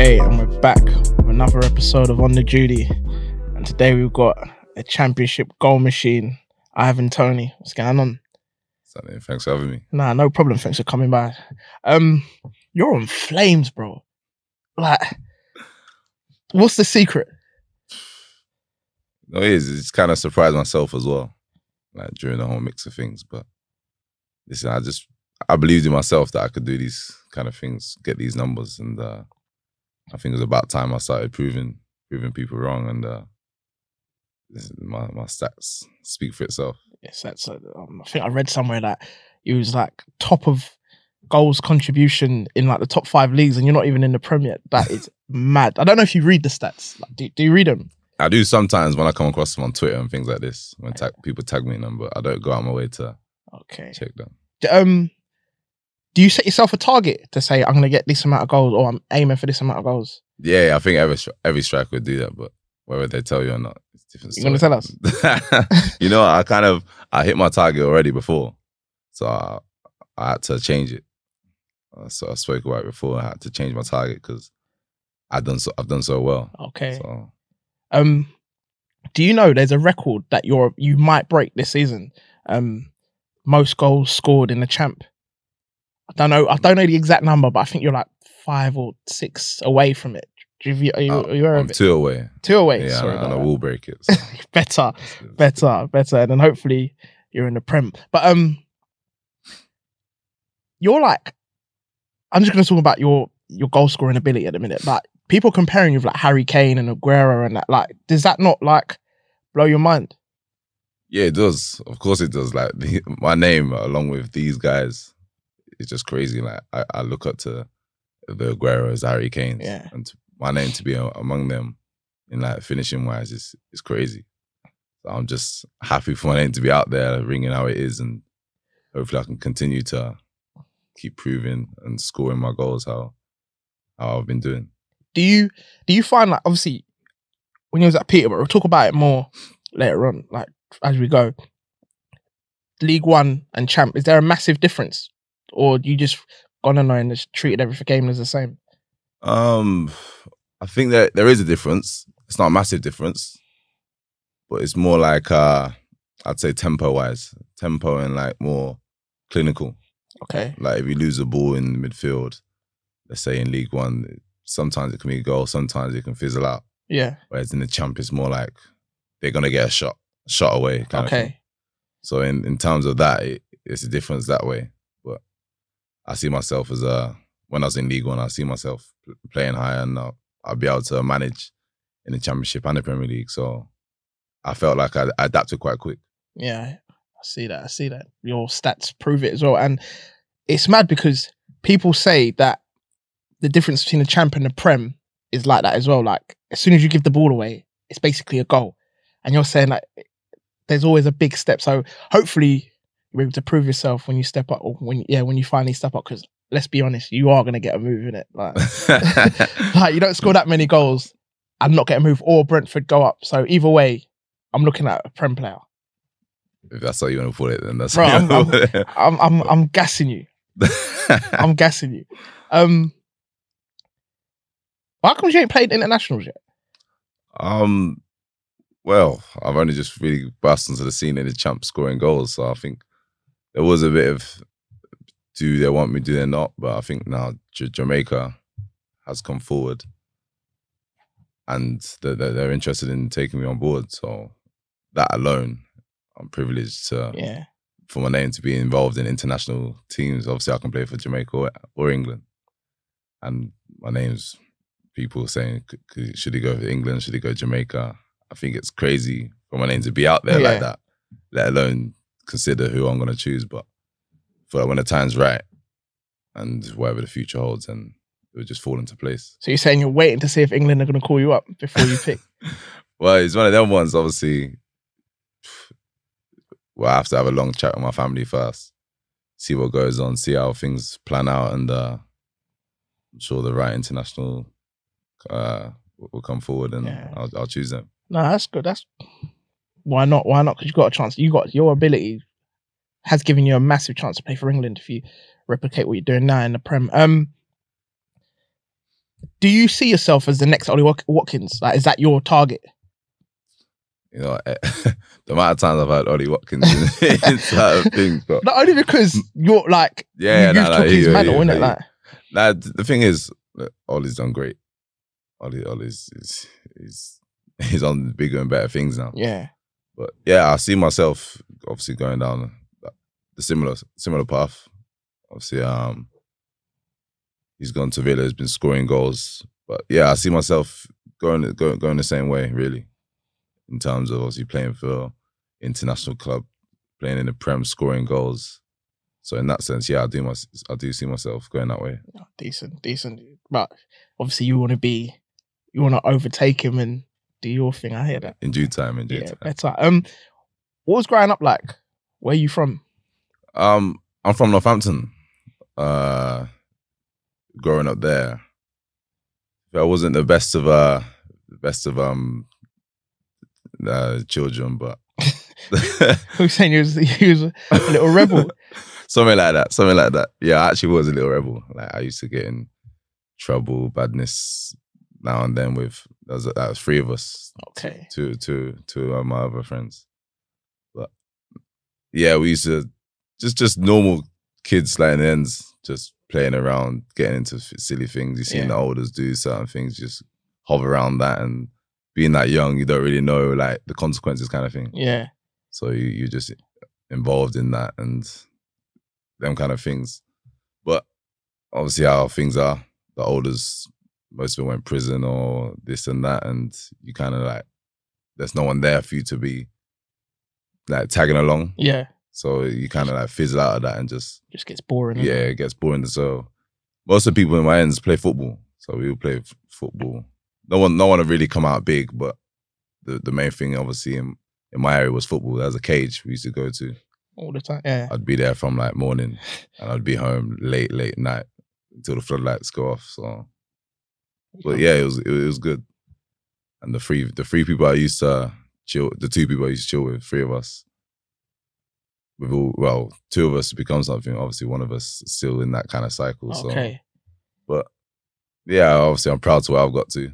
Okay, and we're back with another episode of On the Duty. And today we've got a championship goal machine, Ivan Toney. What's going on? Something. Thanks for having me. Nah, no problem. Thanks for coming by. Um, you're on flames, bro. Like, what's the secret? No, it is. It's kind of surprised myself as well, like during the whole mix of things. But listen, I just I believed in myself that I could do these kind of things, get these numbers, and uh, I think it was about time I started proving proving people wrong. And uh, my my stats speak for itself. Yes, that's. Uh, um, I think I read somewhere that he was like top of goals contribution in like the top five leagues, and you're not even in the Premier. That is mad. I don't know if you read the stats. Like, do, do you read them? I do sometimes when I come across them on Twitter and things like this, when tag, people tag me in them, but I don't go out my way to Okay. check them. Um, do you set yourself a target to say I'm going to get this amount of goals, or I'm aiming for this amount of goals? Yeah, I think every every striker would do that, but whether they tell you or not, it's a different. You gonna tell us? you know, I kind of I hit my target already before, so I, I had to change it. Uh, so I spoke about it before. I had to change my target because I've done so I've done so well. Okay. So Um, do you know there's a record that you're you might break this season? Um, most goals scored in the champ. I don't know. I don't know the exact number, but I think you're like five or six away from it. You, are you, uh, are you aware I'm of it? two away. Two away. Yeah, Sorry and, I will break it. So better, better, better, and then hopefully you're in the prem. But um, you're like, I'm just going to talk about your your goal scoring ability at the minute. Like people comparing you with like Harry Kane and Aguero and that. Like, does that not like blow your mind? Yeah, it does. Of course, it does. Like the, my name, along with these guys, is just crazy. Like I, I look up to the Agueros, Harry Kane's, Yeah. and to, my name to be among them in like finishing wise is is crazy. So I'm just happy for my name to be out there, ringing how it is, and hopefully I can continue to keep proving and scoring my goals how how I've been doing. Do you do you find like obviously when you was at Peterborough, we'll talk about it more later on, like as we go. League One and Champ, is there a massive difference, or you just gone on and just treated every game as the same? Um, I think that there is a difference. It's not a massive difference, but it's more like uh, I'd say tempo wise, tempo and like more clinical. Okay. Like if you lose a ball in the midfield, let's say in League One, sometimes it can be a goal, sometimes it can fizzle out. Yeah. Whereas in the champ, it's more like they're gonna get a shot, shot away. Kind Of thing. Okay. So in, in terms of that, it, it's a difference that way. I see myself as a when I was in League One, I see myself playing higher, and I'll, I'll be able to manage in the Championship and the Premier League. So I felt like I, I adapted quite quick. Yeah, I see that. I see that. Your stats prove it as well. And it's mad because people say that the difference between the champ and the prem is like that as well. Like as soon as you give the ball away, it's basically a goal. And you're saying that there's always a big step. So hopefully you're able to prove yourself when you step up or when yeah, when you finally step up. Because let's be honest, you are gonna get a move in it. Like, like you don't score that many goals and not get a move or Brentford go up. So either way, I'm looking at a prem player. if that's how you want to put it, then that's Bro, I'm- it. I'm I'm I'm gassing you. I'm gassing you. Um, why come you ain't played internationals yet? Um, well, I've only just really burst into the scene in the champ scoring goals, so I think there was a bit of do they want me, do they not? But I think now J- Jamaica has come forward, and they're, they're interested in taking me on board. So that alone, I'm privileged to Yeah, for my name to be involved in international teams. Obviously, I can play for Jamaica or, or England, and my name's people saying, "C- c- should he go for England? Should he go Jamaica? I think it's crazy for my name to be out there Yeah. like that, let alone consider who I'm going to choose. But for when the time's right and whatever the future holds, and it would just fall into place. so you're saying you're waiting to see if England are going to call you up before you pick? Well, it's one of them ones. Obviously, well, I have to have a long chat with my family first, see what goes on, see how things plan out, and uh, I'm sure the right international uh, will will come forward, and Yeah. I'll, I'll choose them. no, that's good. That's why not? Why not? Because you've got a chance. You got your ability has given you a massive chance to play for England if you replicate what you're doing now in the Prem. Um, Do you see yourself as the next Ollie Watkins? Like, is that your target? You know, the amount of times I've heard Ollie Watkins in, in certain things, but Not only because you're like yeah, you, nah, nah, his mantle, innit? he- Like, Nah, the thing is, look, Ollie's done great. Ollie, Ollie's is is he's on bigger and better things now. yeah, But yeah, I see myself obviously going down the similar similar path. Obviously, um, he's gone to Villa, he's been scoring goals. But yeah, I see myself going going going the same way, really, in terms of obviously playing for international club, playing in the Prem, scoring goals. So in that sense, yeah, I do my I do see myself going that way. Decent, decent. But obviously, you want to be, you want to overtake him and do your thing. I hear that. in due time. In due Yeah, time. better. Um, what was growing up like? Where are you from? Um, I'm from Northampton. Uh, growing up there, I wasn't the best of uh, the best of um, uh, children, but Who was saying you was, you was a little rebel? something like that. Something like that. Yeah, I actually was a little rebel. Like I used to get in trouble, badness now and then. With that was, that was three of us. Okay. Two, two, two of uh, my other friends. But yeah, we used to just just normal kids sliding ends, just playing around, getting into silly things. You see Yeah. the olders do certain things, just hover around that, and being that young, you don't really know like the consequences, kind of thing. Yeah. So you you just involved in that and them kind of things. But obviously, how things are, the olders, most of them went prison or this and that, and you kind of like, there's no one there for you to be like tagging along. Yeah. So you kind of like fizzle out of that and just Just gets boring. yeah, innit? it gets boring. So most of the people in my ends play football, so we would play f- football. No one, no one had really come out big, but the the main thing, obviously, in in my area was football. There was a cage we used to go to. All the time. Yeah. I'd be there from like morning, and I'd be home late, late night until the floodlights go off. So, but yeah, it was it, was good. And the three the three people I used to chill, the two people I used to chill with, three of us. We've all well, two of us become something. Obviously, one of us is still in that kind of cycle. So, Okay. but yeah, obviously, I'm proud to where I've got to.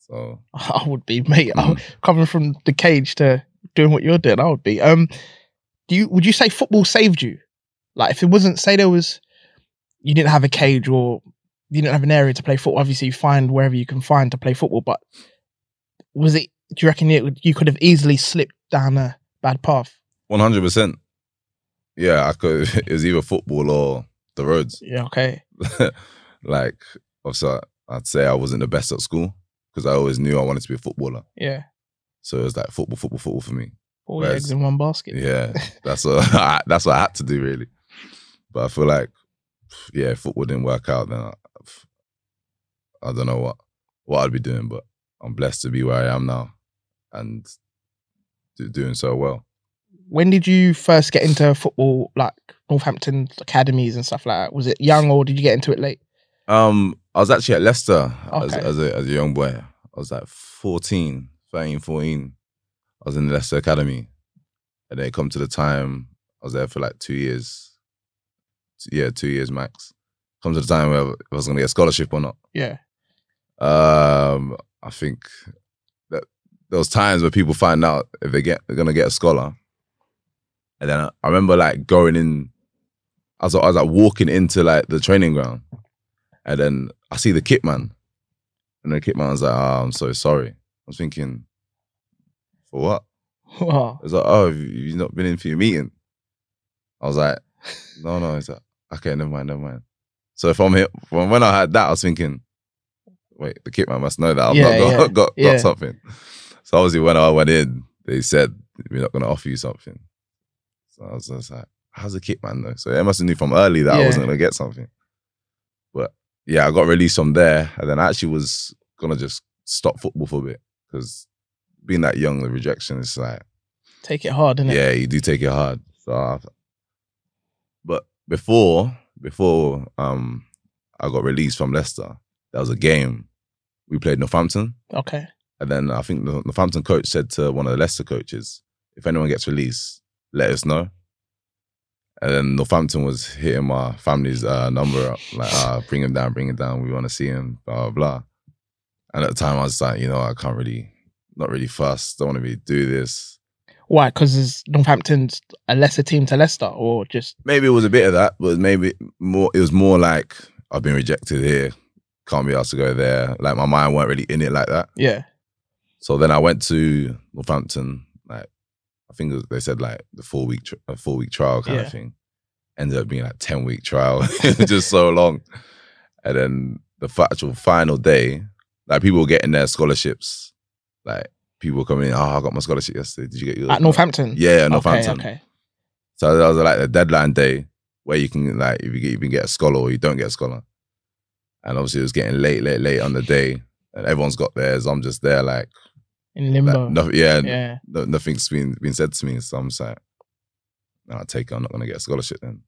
So I would be, mate. Mm, coming from the cage to doing what you're doing, I would be. Um, do you would you say football saved you? Like, if it wasn't, say there was, you didn't have a cage or you didn't have an area to play football. Obviously, you find wherever you can find to play football. But was it? Do you reckon it, you could have easily slipped down a bad path? one hundred percent. Yeah, I could. It was either football or the roads. Yeah. Okay. like, obviously, I'd say I wasn't the best at school because I always knew I wanted to be a footballer. Yeah. So it was like football, football, football for me. All Whereas- eggs in one basket. Yeah, that's what I, that's what I had to do really. But I feel like, yeah, football didn't work out, then I, I don't know what what I'd be doing. But I'm blessed to be where I am now, and do, doing so well. When did you first get into football, like Northampton academies and stuff like that? Was it young or did you get into it late? Um, I was actually at Leicester as, Okay. as, a, as a young boy. I was like 14, 13, 14. I was in the Leicester Academy. And then it come to the time, I was there for like two years. Yeah, two years max. Come to the time where I was going to get a scholarship or not. Yeah. Um, I think that there was times where people find out if they get they're gonna get a scholar, and then I, I remember like going in, I was I was like walking into like the training ground, and then I see the kit man, and the kit man was like, "Oh, I'm so sorry." I was thinking, for what? Wow. It's like, "Oh, you you've not been in for your meeting?" I was like, "No, no." It's like, "Okay, never mind, never mind." So from here, from when I had that, I was thinking, "Wait, the kit man must know that I've Yeah, not got, yeah, got, got yeah. something." So obviously, when I went in, they said we're not going to offer you something. So I was just like, "How's the kit man though?" So they must have knew from early that I wasn't going to get something. But yeah, I got released from there, and then I actually was gonna just stop football for a bit because being that young, the rejection is like Take it hard, innit? yeah, you do take it hard. So, I- but before before um I got released from Leicester, there was a game we played Northampton, Okay. and then I think the Northampton coach said to one of the Leicester coaches, "If anyone gets released, let us know." And then Northampton was hitting my family's uh, number up, like, uh, bring him down, bring him down. We want to see him, blah, blah, blah. And at the time, I was like, you know, I can't really, not really fuss, don't want to be do this. Why? Because Northampton's a lesser team to Leicester, or just Maybe it was a bit of that, but maybe more, it was more like, I've been rejected here, can't be asked to go there. Like, my mind weren't really in it like that. yeah, So then I went to Northampton. Like I think was, they said like the four week tr- a four week trial kind Yeah. of thing. Ended up being like ten week trial, just so long. And then the actual final day, like people were getting their scholarships. Like people were coming in. Oh, I got my scholarship yesterday. Did you get yours? at Northampton. Yeah, Okay, Northampton. okay. So that was like the deadline day where you can like if you get you can get a scholar or you don't get a scholar. And obviously it was getting late, late, late on the day, and everyone's got theirs. I'm just there like, In limbo. like nothing, yeah, yeah. no, nothing's been been said to me. So I'm just like, no, I'll take it. I'm not gonna get a scholarship then.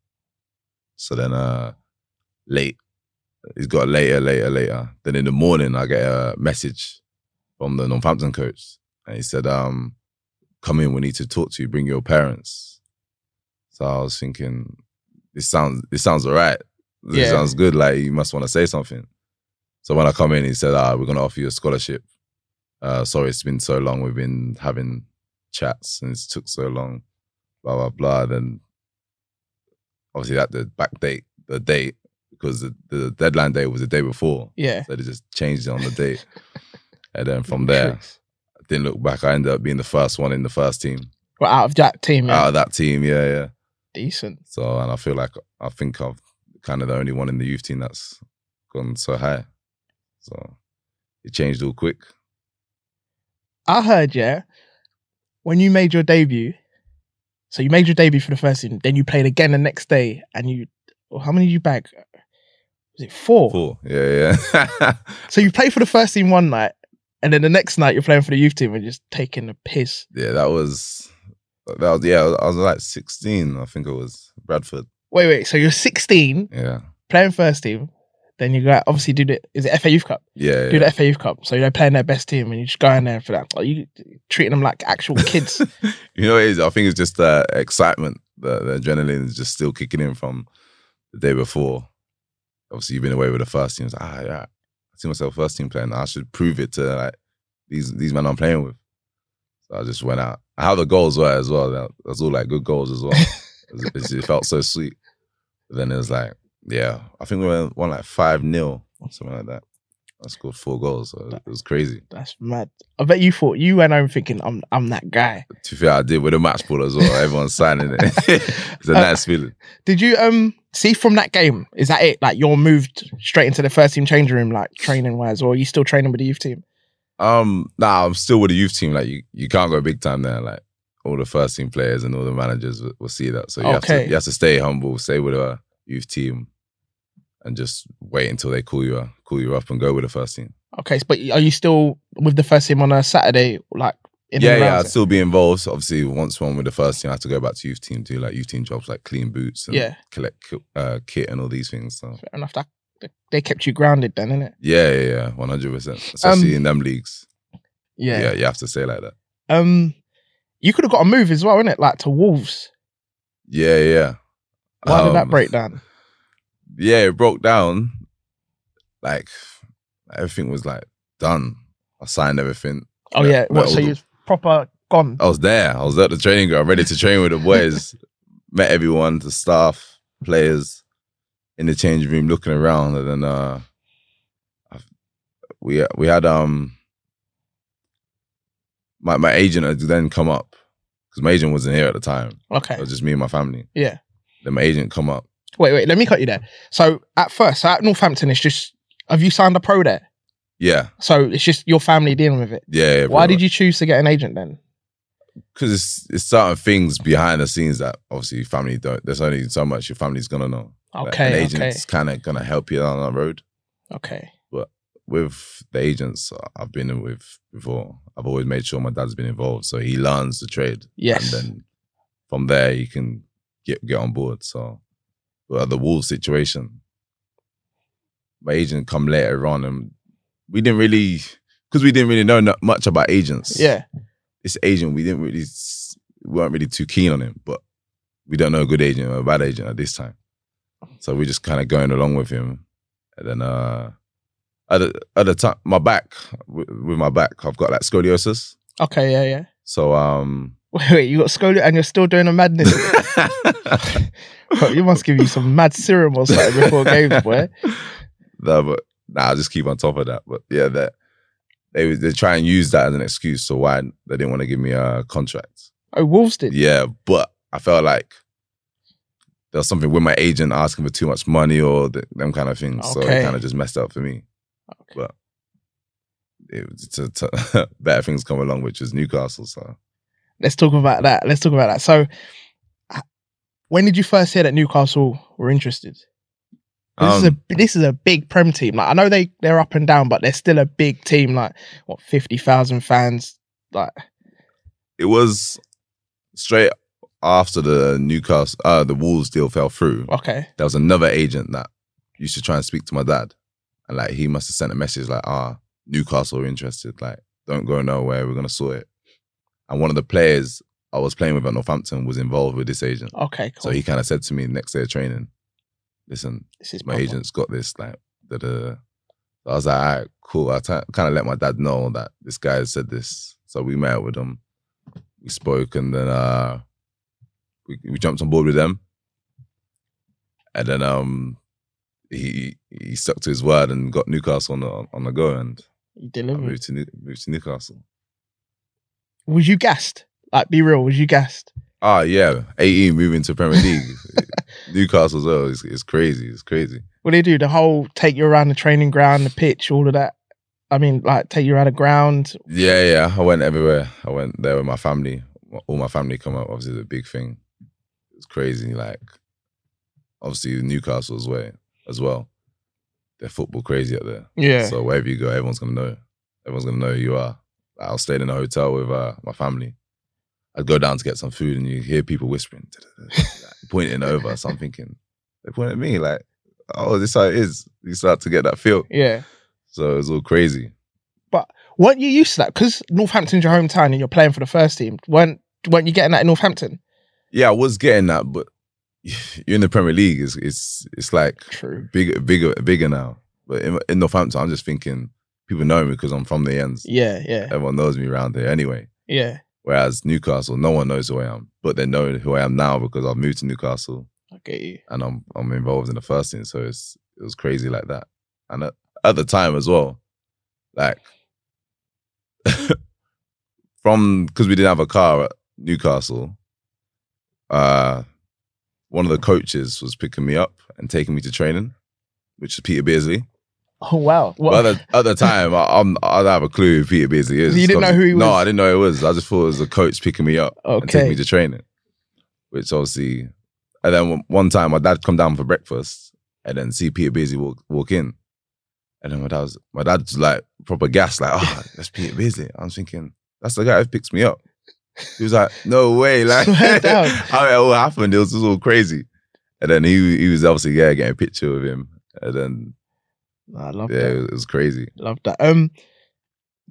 So then uh late, he's got later, later, later. Then in the morning I get a message from the Northampton coach. And he said, um, come in, we need to talk to you, bring your parents. So I was thinking, this sounds this sounds all right. This Yeah. sounds good. Like you must want to say something. So when I come in, he said, ah, we're gonna offer you a scholarship. Uh, sorry, it's been so long. We've been having chats and it's took so long. Blah blah blah. Then obviously that the back date, the date, because the, the deadline date was the day before. Yeah. So they just changed it on the date. and then from there, I didn't look back. I ended up being the first one in the first team. Well, out of that team, yeah. Out of that team, yeah, yeah. decent. So and I feel like I think I've kind of the only one in the youth team that's gone so high. So it changed all quick. I heard, yeah, when you made your debut, so you made your debut for the first team, then you played again the next day, and you, well, how many did you bag? Was it four? Four. Yeah, yeah. So you played for the first team one night, and then the next night you're playing for the youth team and just taking the piss. yeah, that was that was yeah, I was like 16, I think it was Bradford. Wait, wait. So you're 16 Yeah. playing first team, then you go out, obviously do the is it FA Youth Cup? Yeah. Do yeah. the FA Youth Cup. So you're playing their best team, and you just go in there for that. Are you treating them like actual kids? you know what it is? I think it's just the excitement, the, the adrenaline is just still kicking in from the day before. Obviously, you've been away with the first team. It's like, ah, yeah, I see myself first team playing. I should prove it to like these these men I'm playing with. So I just went out. How the goals were as well. That, that's all like good goals as well. it, was- it felt so sweet. But then it was like, yeah, I think we went won like five 0 or something like that. I scored four goals. So it was crazy. That's mad. I bet you thought you went home thinking I'm I'm that guy. To be fair, I did with a match ball as well. Everyone's signing it. it's a Uh, nice feeling. Did you um see from that game? Is that it? Like you're moved straight into the first team changing room, like training wise, or are you still training with the youth team? Um, nah, I'm still with the youth team. Like you, you can't go big time there. Like all the first team players and all the managers will, will see that. So you have to you have to stay humble, stay with a youth team, and just wait until they call you uh, call you up and go with the first team. Okay, but are you still with the first team on a Saturday? Like in yeah, yeah, I'd it? still be involved. So obviously, once one with the first team, I had to go back to youth team, do like youth team jobs like clean boots and Yeah. collect uh, kit and all these things. So Fair enough. That they kept you grounded then, innit? yeah, yeah, yeah, one hundred percent. Especially Um, in them leagues. Yeah. yeah, you have to stay like that. Um, you could have got a move as well, innit? Like to Wolves. Yeah, yeah. Why did that Um, break down? yeah, it broke down. Like everything was like done. I signed everything. Oh yeah. What? So you proper gone? I was there. I was at the training ground, ready to train with the boys. Met everyone, the staff, players in the change room, looking around, and then uh, we we had um my my agent had then come up because my agent wasn't here at the time. Okay. It was just me and my family. Yeah. Then my agent come up. Wait, wait. Let me cut you there. So at first, so at Northampton, it's just have you signed a pro there? Yeah, So it's just your family dealing with it. yeah. yeah Why did you choose to get an agent then? because it's it's certain things behind the scenes that obviously family don't. There's only so much your family's gonna know. Like, Okay. an okay. agent's kind of gonna help you down that road. Okay. But with the agents uh, I've been with before, I've always made sure my dad's been involved, so he learns the trade, Yes. and then from there he can get get on board. So, but the Wolves situation, my agent come later on, and we didn't really because we didn't really know not much about agents. yeah. this agent, we didn't really, we weren't really too keen on him. But we don't know a good agent or a bad agent at this time. So we're just kind of going along with him. And then uh at the, at the time, my back, with, with my back, I've got like scoliosis. Okay, yeah, yeah. So um Wait, wait, you got scoliosis and you're still doing a madness. you must give you some mad serum or something before games, boy. no, but nah, I'll just keep on top of that. But yeah, that they they try and use that as an excuse to why they didn't want to give me a contract. Oh, Wolves did. Yeah, but I felt like there was something with my agent asking for too much money or th- them kind of things. So it kind of just messed up for me. Okay. But it was to, to better things come along, which is Newcastle. So Let's talk about that. Let's talk about that. So, when did you first hear that Newcastle were interested? This is um, a this is a big Prem team. Like I know they they're up and down, but they're still a big team. Like what fifty thousand fans. Like it was straight after the Newcastle, uh, the Wolves deal fell through. okay, there was another agent that used to try and speak to my dad. And like he must have sent a message like, ah, Newcastle are interested. Like, don't go nowhere, we're gonna sort it. And one of the players I was playing with at Northampton was involved with this agent. okay, cool. So he kind of said to me next day of training, listen, this is my proper. agent's got this, like, da da. So I was like, all right, cool. I kind of let my dad know that this guy said this. So we met with him, we spoke, and then uh, we, we jumped on board with them. And then um, he he stuck to his word and got Newcastle on the on the go, and I delivered. moved to New, moved to Newcastle. Was you gassed? Like, be real. Was you gassed? Ah, yeah, eighteen moving to Premier League, Newcastle as well. It's, it's crazy. It's crazy. What do you do? The whole take you around the training ground, the pitch, all of that. I mean, like take you around the ground. Yeah, yeah. I went everywhere. I went there with my family. All my family come up. Obviously, the big thing. It's crazy. Like, obviously, Newcastle as well. As well, they're football crazy up there. Yeah. So wherever you go, everyone's gonna know. Everyone's gonna know who you are. I was staying in a hotel with uh, my family. I'd go down to get some food, and you hear people whispering, like, pointing over. So I'm thinking, they point at me like, "Oh, this how it is." You start to get that feel. yeah. So it was all crazy. But weren't you used to that? Because Northampton's your hometown and you're playing for the first team. weren't weren't you getting that in Northampton? Yeah, I was getting that, but you're in the Premier League. It's it's it's like True. bigger, bigger, bigger now. But in, in Northampton, I'm just thinking people know me because I'm from the ends. Yeah, yeah, Everyone knows me around here anyway. yeah. Whereas Newcastle, no one knows who I am, but they know who I am now because I've moved to Newcastle I get you. and I'm I'm involved in the first team. So it's it was crazy like that. And at, at the time as well, like from because we didn't have a car at Newcastle, uh, one of the coaches was picking me up and taking me to training, which is Peter Beardsley. Oh wow. What? But at the, at the time, I, I'm, I don't have a clue who Peter Beardsley is. You didn't know who he was. No. I didn't know who he was. I just thought it was a coach picking me up and taking me to training, which obviously. And then one- time, my dad come down for breakfast and then see Peter Beardsley walk, walk in. And then my dad was, my dad's like proper gas, like, oh, that's Peter Beardsley. I'm thinking, that's the guy who picks me up. He was like, no way. Like, how it all happened, it was just all crazy. And then he he was obviously, yeah, getting a picture with him. And then, I love yeah, that. it was, it was crazy. Love that. Um,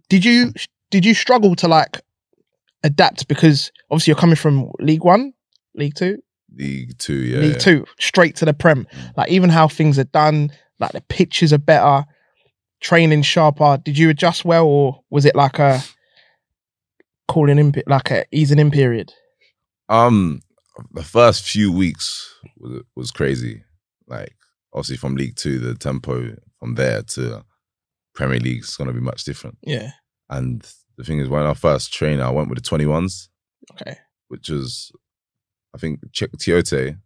did you did you struggle to like adapt because obviously you're coming from League One, League Two, League two, yeah. League yeah. Two, straight to the Prem. Mm. Like even how things are done, like the pitches are better, training sharper. Did you adjust well, or was it like a calling in, like a easing in period? Um, the first few weeks was was crazy. Like obviously from League Two, the tempo from there to Premier League is going to be much different. Yeah. And the thing is, when I first trained, I went with the twenty ones, Okay. which was, I think, Cheick Tioté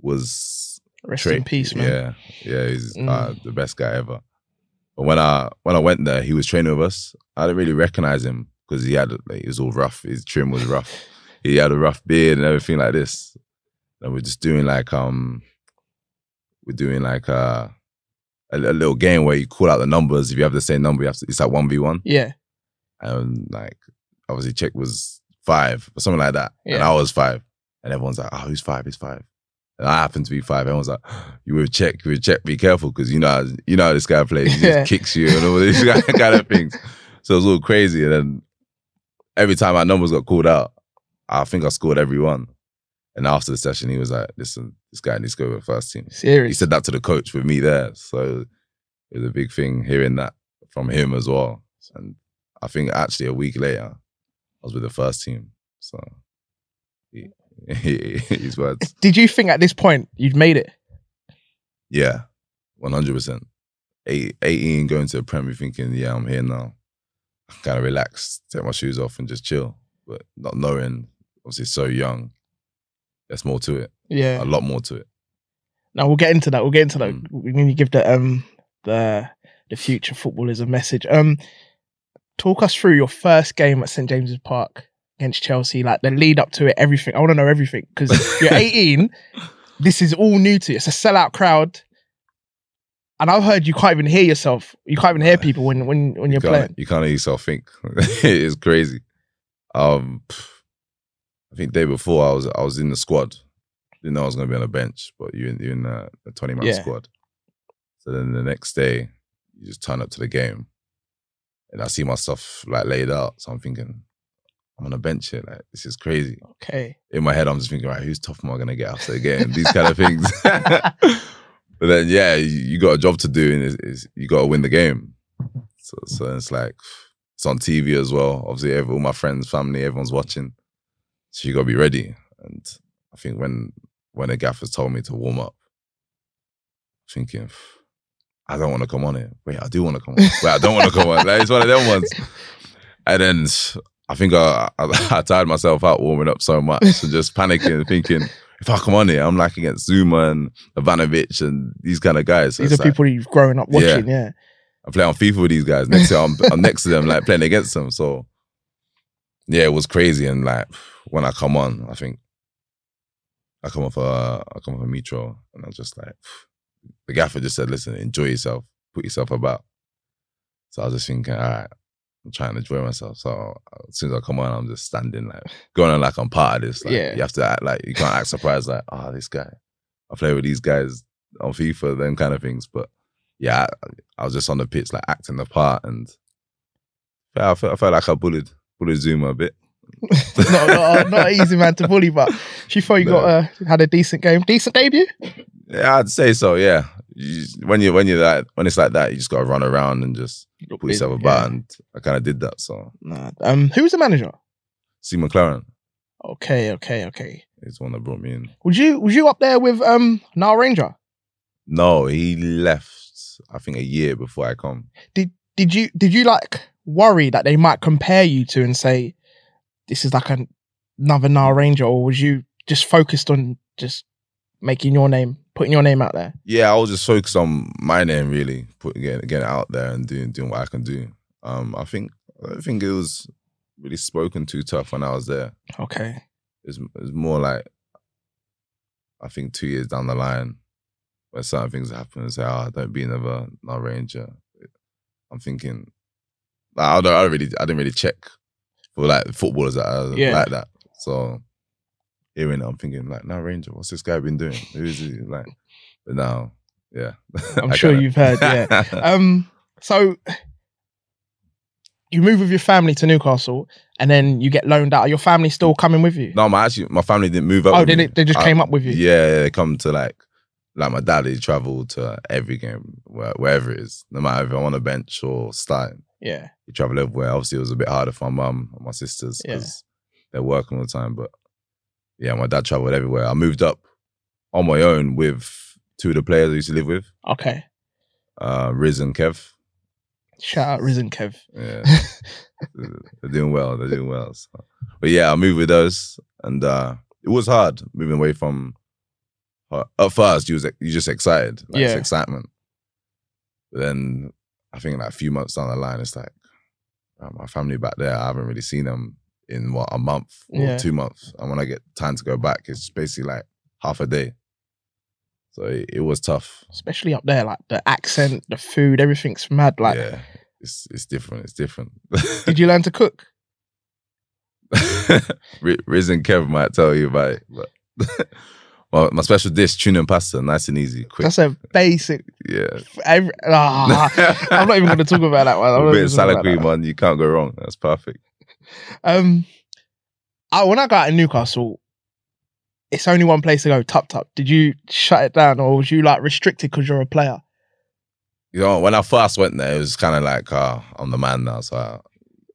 was Rest tra- in peace, man. Yeah, yeah, he's uh, Mm. the best guy ever. But when I when I went there, he was training with us. I didn't really recognize him because he had like, it was all rough. His trim was rough. he had a rough beard and everything like this. And we're just doing like um, we're doing like uh, a, a little game where you call out the numbers. If you have the same number, you have to. It's like one v one, Yeah. and like obviously Check was five or something like that, yeah. and I was five, and everyone's like, "Oh, who's five? Who's five? And I happen to be five. Everyone's like, "You were check, you were check. Be careful because you know, how- you know how this guy plays. He Yeah. just kicks you and all these kind of things." So it was all crazy, and then every time our numbers got called out, I think I scored every one. And after the session, he was like, "Listen, this guy needs to go with the first team." He said that to the coach with me there, so it was a big thing hearing that from him as well. And I think actually a week later, I was with the first team. So he, he, his words, Did you think at this point you'd made it? yeah, one hundred percent. Eighteen going to the Premier, thinking, yeah, I'm here now. Kind of relax, take my shoes off, and just chill. But not knowing, obviously, so young. There's more to it. Yeah. A lot more to it. Now we'll get into that. We'll get into that. Mm. We need to give the um the the future footballers a message. Um, talk us through your first game at St James's Park against Chelsea, like the lead up to it, everything. I want to know everything because you're 18. this is all new to you. It's a sellout crowd, and I've heard you can't even hear yourself. You can't even hear people when when when you're you playing. You can't let yourself think. it's crazy. Um, I think day before I was I was in the squad. Didn't know I was going to be on the bench, but you in you in the, the twenty man Yeah. squad. So then the next day, you just turn up to the game, and I see my stuff like laid out. So I'm thinking, I'm on a bench here. Like this is crazy. Okay. In my head, I'm just thinking, right, who's tough am I going to get after the game? These kind of things. but then, yeah, you, you got a job to do, and it's, it's, you got to win the game. So, so it's like it's on TV as well. Obviously, every, all my friends, family, everyone's watching. So you got to be ready. And I think when when the gaffers told me to warm up, thinking, I don't want to come on here. Wait, I do want to come on. Wait, I don't want to come on. Like, it's one of them ones. And then I think I, I, I tired myself out warming up so much and just panicking, thinking, if I come on here, I'm like against Zouma and Ivanovic and these kind of guys. So These are like, people you've grown up watching. Yeah. I play on FIFA with these guys. Next year, I'm, I'm next to them, like playing against them. So, yeah, it was crazy. And like when I come on, I think I come off a I come off a metro, and I was just like, the gaffer just said, "Listen, enjoy yourself, put yourself about." So I was just thinking, all right, I'm trying to enjoy myself. So as soon as I come on, I'm just standing like going on like I'm part of this. Like, Yeah. you have to act like you can't act surprised, like, oh, this guy. I play with these guys on FIFA, them kind of things. But yeah, I, I was just on the pitch, like acting the part, and yeah, I felt, I felt like I bullied bullied Zouma a bit. not easy man to bully, but she thought you No. got uh, had a decent game, decent debut. Yeah, I'd say so. Yeah, you, when you when you're that when it's like that, you just got to run around and just put yourself about. Yeah. And I kind of did that. So Nah. Um, who was the manager? Steve McClaren Okay, okay, okay. is the one that brought me in. Was you was you up there with um Nile Ranger? No, he left. I think a year before I come. Did you did you like worry that they might compare you to and say this is like an, another Nile Ranger, or was you just focused on just making your name, putting your name out there? Yeah, I was just focused on my name really, putting getting, getting it out there and doing doing what I can do. Um, I think I think it was really spoken too tough when I was there. Okay. It's it's more like I think two years down the line, where certain things happen and say, "Oh, don't be another Nile Ranger." I'm thinking, I don't, I don't really, I didn't really check for like footballers that are Yeah. like that. So hearing it, I'm thinking like, now Ranger, what's this guy been doing? Who is he?" Like, but now, yeah, I'm sure kinda- you've heard, yeah. Um, so you move with your family to Newcastle, and then you get loaned out. Are your family still coming with you? no, my actually, my family didn't move up. oh, did they they just I- came up with you. Yeah, they come to like like my dad. He travelled to every game, where, wherever it is, no matter if I'm on a bench or starting. Yeah. He travelled everywhere. Obviously, it was a bit harder for my mum and my sisters Yeah. because they're working all the time. But yeah, my dad travelled everywhere. I moved up on my own with two of the players I used to live with, Okay. uh, Riz and Kev. Shout out Riz and Kev. Yeah, they're doing well. They're doing well. So. But yeah, I moved with those, and uh, it was hard moving away from. Her. At first, you was you just excited, like it's Yeah. excitement. But then I think like a few months down the line, it's like uh, my family back there. I haven't really seen them in what a month or Yeah. two months, and when I get time to go back, it's basically like half a day. So it, it was tough. Especially up there, like the accent, the food, everything's mad. Like, yeah, it's it's different. It's different. did you learn to cook? Ri- Riz and Kev might tell you about it. But well, my special dish, tuna and pasta, nice and easy, quick. That's a basic. yeah. Every, ah, I'm not even going to talk about that one. I'm a bit of salad cream one. on, you can't go wrong. That's perfect. Um, I, when I got out in Newcastle, it's only one place to go, Tup Tup. Did you shut it down, or was you like restricted because you're a player? You know, when I first went there, it was kind of like, uh, I'm the man now, so I,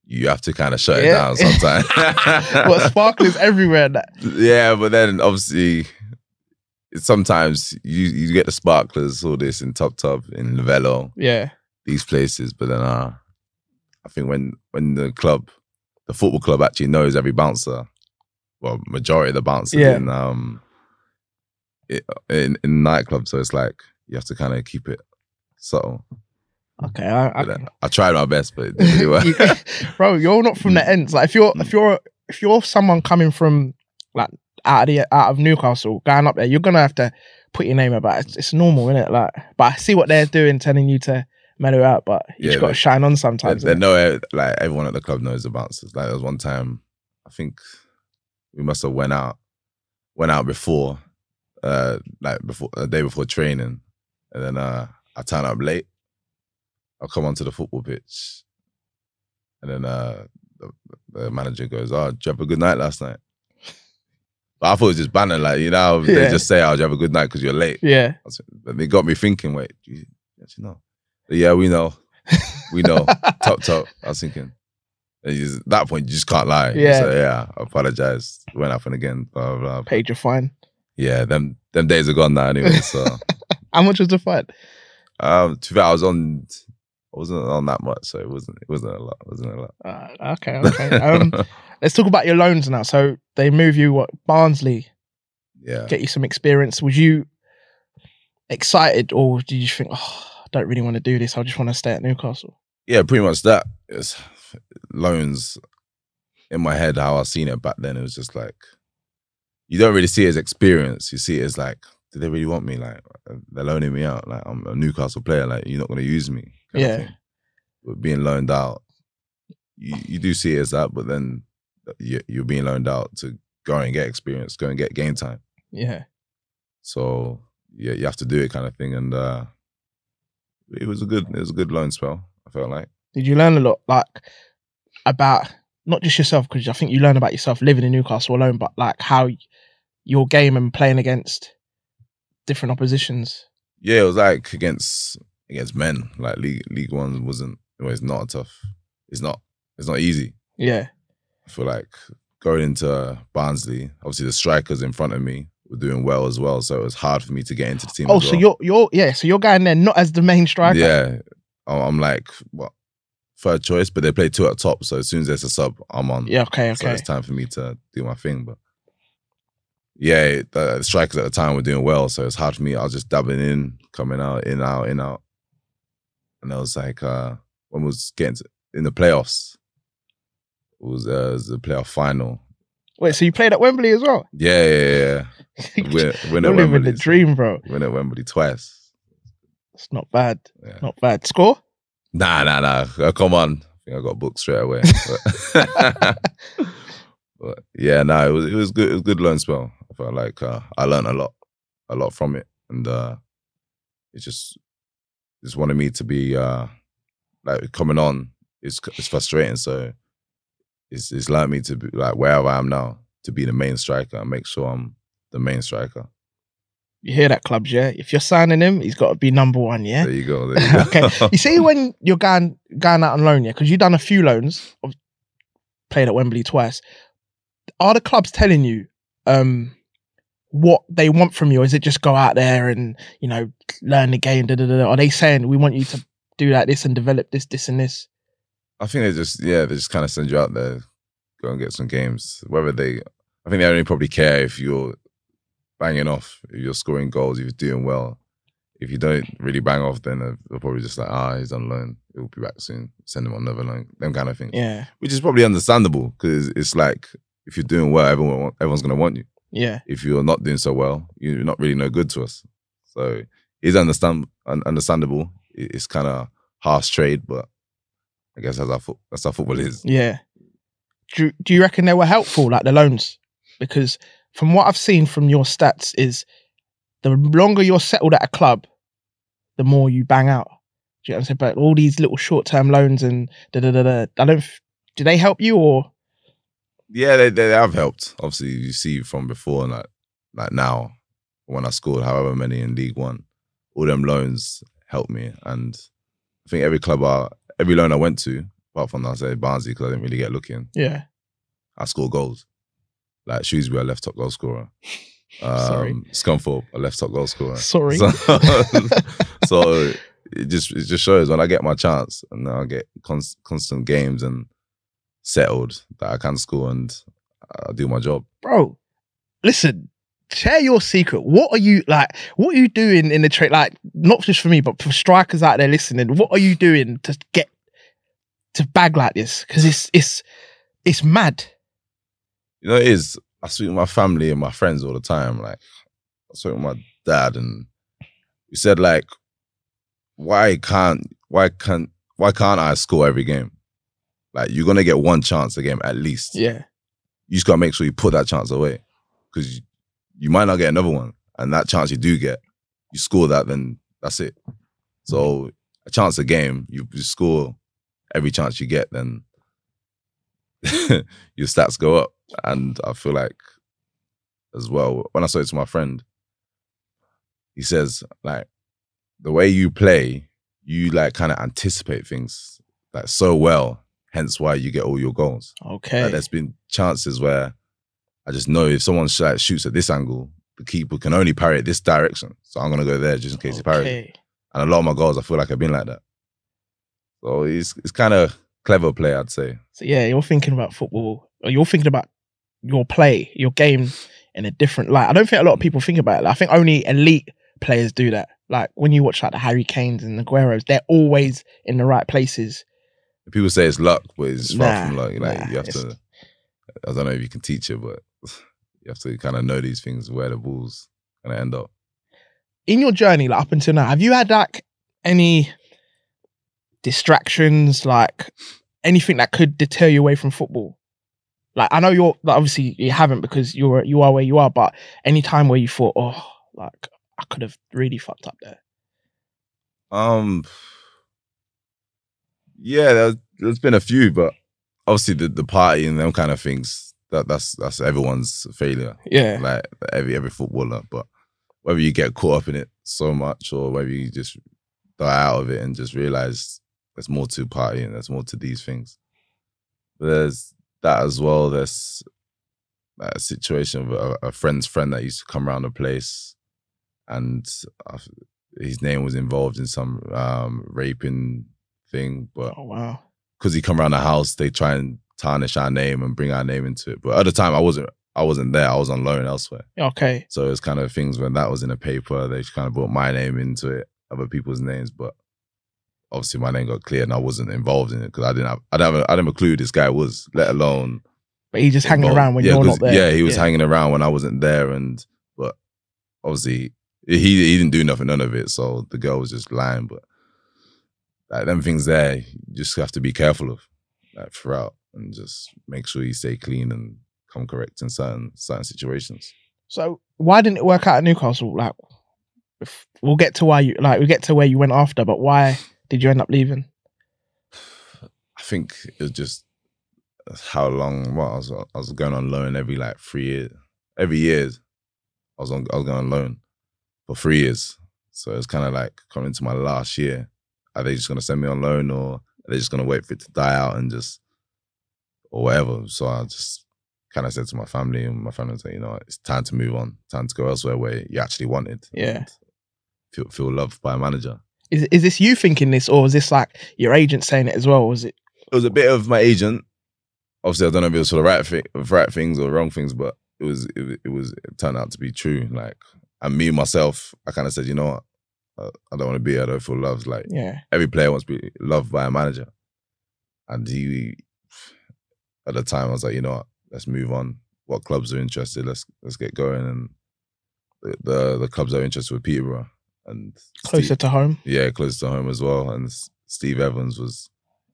you have to kind of shut Yeah. it down sometimes. but sparklers everywhere. That. yeah, but then obviously, sometimes you you get the sparklers, all this in Tup Tup, in Novello, Yeah, these places. But then, uh, I think when when the club, the football club, actually knows every bouncer, well, majority of the bouncers Yeah. in um it, in in nightclubs, so it's like you have to kind of keep it subtle. okay. I, I, uh, I tried my best, but it didn't really work. Bro, you're not from the ends. Like if you're if you're if you're someone coming from like out of the out of Newcastle, going up there, you're gonna have to put your name about it. It's, it's normal, isn't it? Like, but I see what they're doing, telling you to mellow out, but you Yeah, just got to shine on sometimes. they innit? know it, like everyone at the club knows the bouncers. Like there was one time, I think we must have went out, went out before, uh, like before a day before training, and then uh, I turn up late. I'll come onto the football pitch, and then uh, the, the manager goes, "Oh, did you have a good night last night?" But I thought it was just banner, like you know, Yeah. they just say, "Oh, did you have a good night?" because you're late. Yeah, I But they got me thinking, wait, do you actually know? Yeah, we know. We know. Tup, Tup. I was thinking. Just- at that point, you just can't lie. Yeah. So yeah, I apologize. Went up and again. Blah, blah, blah. paid your fine. Yeah, them them days are gone now anyway. So How much was the fine? um to be fair, I was on I wasn't on that much, so it wasn't it wasn't a lot. It wasn't a lot. Uh, okay, okay. Um, let's talk about your loans now. So they move you what Barnsley, yeah. get you some experience. Was you excited, or did you think, oh, don't really want to do this. I just want to stay at Newcastle? Yeah, pretty much that. It's loans in my head, how I seen it back then, it was just like you don't really see it as experience. You see it as like, do they really want me? Like they're loaning me out. Like I'm a Newcastle player. Like you're not gonna use me. Yeah. But being loaned out, you, you do see it as that, but then you, you're being loaned out to go and get experience, go and get game time. Yeah, So yeah, you have to do it kind of thing. And uh it was a good it was a good loan spell, I felt like. Did you learn a lot, like about not just yourself, because I think you learn about yourself living in Newcastle alone, but like how your game and playing against different oppositions? Yeah, it was like against against men. Like League League One wasn't well, it's not tough. It's not it's not easy. Yeah, I feel like going into Barnsley, obviously the strikers in front of me were doing well as well. So it was hard for me to get into the team. Oh, so well. you're you're yeah, so you're going there not as the main striker. Yeah. I'm I'm like what third choice, but they play two at top. So as soon as there's a sub, I'm on. Yeah. Okay. okay. So it's time for me to do my thing. But yeah, the, strikers at the time were doing well, so it's hard for me. I was just dabbing in, coming out, in out, in out, and I was like, uh, when was getting to, in the playoffs, it was, uh, it was the playoff final. Wait, so you played at Wembley as well? Yeah, yeah, yeah. Win you're living Wembley. the dream, bro. Win at Wembley twice. It's not bad. Yeah. Not bad. Score? Nah, nah, nah. Uh, Come on. I think I got booked straight away. But, but yeah, no, it was it was good. It was a good learn spell. I felt like uh, I learned a lot, a lot from it, and uh, it just just wanted me to be uh, like coming on. It's it's frustrating, so it's it's allowed me to be like wherever I am now to be the main striker and make sure I'm the main striker. You hear that, clubs? Yeah. If you're signing him, he's got to be number one. Yeah. There you go. There you go. okay. You see, when you're going going out on loan, yeah, because you've done a few loans, of- played at Wembley twice. Are the clubs telling you um, what they want from you? Or is it just go out there and you know learn the game? Da, da, da, da? Are they saying we want you to do like this and develop this, this, and this? I think they just yeah, they just kind of send you out there, go and get some games. Whether they, I think they only probably care if you're banging off, if you're scoring goals, if you're doing well. If you don't really bang off, then they're- probably just like, ah, he's on loan. He'll be back soon. Send him on another loan. Them kind of things, Yeah, which is probably understandable because it's like if you're doing well, everyone everyone's gonna want you. yeah, If you're not doing so well, you're not really no good to us. So it's understand un- understandable. It's kind of harsh trade, but I guess that's how fo- that's how football is. yeah. Do Do you reckon they were helpful, like the loans? Because from what I've seen from your stats, is the longer you're settled at a club, the more you bang out. Do you know what I'm saying? But all these little short term loans and da da da da. I don't. f- Do they help you or? Yeah, they, they have helped. Obviously, you see from before, like like now, when I scored however many in League One, all them loans helped me. And I think every club, I, every loan I went to, apart from I say Barnsley because I didn't really get looking, Yeah. I scored goals. Like Shrewsbury, I left top goal scorer. Um, Sorry. Scunthorpe, I left top goal scorer. Sorry. So, so it just it just shows when I get my chance and I get const, constant games and settled that I can score and I do my job. Bro, listen, share your secret. What are you like? What are you doing in the trade? Like, not just for me, but for strikers out there listening. What are you doing to get to bag like this? Because it's it's it's mad. You know, it is. I speak with my family and my friends all the time. Like, I spoke with my dad, and he said, like, why can't, why can't, why can't I score every game? Like, you're gonna get one chance a game at least. Yeah. You just gotta make sure you put that chance away because you, you might not get another one, and that chance you do get, you score that, then that's it. So a chance a game, you, you score every chance you get, then your stats go up. And I feel like as well, when I saw it to my friend, he says, like, the way you play, you like kind of anticipate things like so well, hence why you get all your goals. Okay. Like, there's been chances where I just know if someone sh- like, shoots at this angle, the keeper can only parry it this direction. So I'm gonna go there just in case he parries. okay. And a lot of my goals, I feel like I've been like that. So it's it's kind of clever play, I'd say. So yeah, you're thinking about football, or you're thinking about your play, your game in a different light. I don't think a lot of people think about it. I think only elite players do that. Like when you watch like the Harry Kanes and the Agueros, they're always in the right places. People say it's luck, but it's far from luck. Like nah, you have to. I don't know if you can teach it, but you have to kind of know these things where the ball's gonna end up. In your journey, like up until now, have you had like any distractions, like anything that could deter you away from football? Like I know you're like, obviously you haven't because you're you are where you are, but any time where you thought, oh, like I could have really fucked up there. Um, yeah, there's, there's been a few, but obviously the the party and them kind of things that that's that's everyone's failure. Yeah. like every every footballer. But whether you get caught up in it so much or whether you just die out of it and just realize there's more to partying, there's more to these things. But there's that as well. There's a situation of a, a friend's friend that used to come around the place, and I f- his name was involved in some um, raping thing, but Oh wow. because he come around the house, they try and tarnish our name and bring our name into it. But at the time, I wasn't. I wasn't there. I was on loan elsewhere. Okay. So it's kind of things when that was in a paper, they kind of brought my name into it, other people's names, but obviously my name got cleared and I wasn't involved in it because I didn't have, I didn't have, I didn't have a clue who this guy was, let alone But he just hanging around when yeah, you're not there. Yeah, he was hanging around when I wasn't there, and but obviously he he didn't do nothing, none of it. So the girl was just lying, but like them things there, you just have to be careful of like throughout and just make sure you stay clean and come correct in certain certain situations. So why didn't it work out at Newcastle? Like, we'll get to why you like we get to where you went after, but why did you end up leaving? I think it was just how long. What I was, I was going on loan every like three years. Every year, I was on. I was going on loan for three years. So it's kind of like coming to my last year. Are they just gonna send me on loan, or are they just gonna wait for it to die out and just or whatever? So I just kind of said to my family, and my family said, you know, it's time to move on. Time to go elsewhere where you actually wanted. Yeah. Feel feel loved by a manager. Is is this you thinking this, or is this like your agent saying it as well? Was it? it was a bit of my agent. Obviously, I don't know if it was for the right thi- right things or wrong things, but it was it, was- it was it turned out to be true. Like, and me myself, I kind of said, you know what, uh, I don't want to be. here. I don't feel loved. Like Yeah. every player wants to be loved by a manager, and he at the time I was like, you know what, let's move on. What clubs are interested? Let's let's get going. And the the, the clubs that are interested with Peterborough and Closer Steve- to home. yeah, close to home as well. And Steve Evans was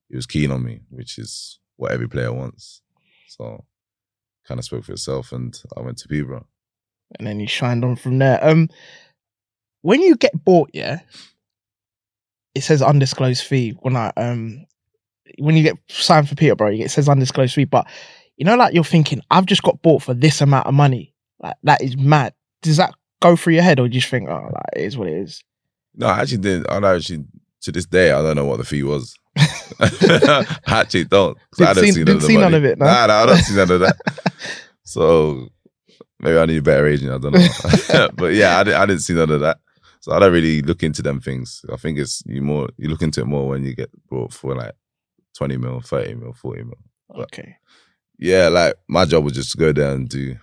he was keen on me, which is what every player wants. So kind of spoke for itself, and I went to Peterborough. and then you shined on from there. Um, when you get bought, yeah, it says undisclosed fee. When I um, when you get signed for Peterborough, it says undisclosed fee. But you know, like you're thinking, I've just got bought for this amount of money. Like that is mad. does that go through your head, or do you just think, oh, like, it is what it is? No, I actually didn't. I actually to this day I don't know what the fee was. I actually don't. 'cause I Didn't don't see- see, none didn't of see none of it, no? Nah, nah, I don't see none of that. so maybe I need a better agent. I don't know. but yeah, I didn't, I didn't see none of that. So I don't really look into them things. I think it's you more you look into it more when you get brought for like twenty mil, thirty mil, forty mil. But- Okay. Yeah, like my job was just to go there and do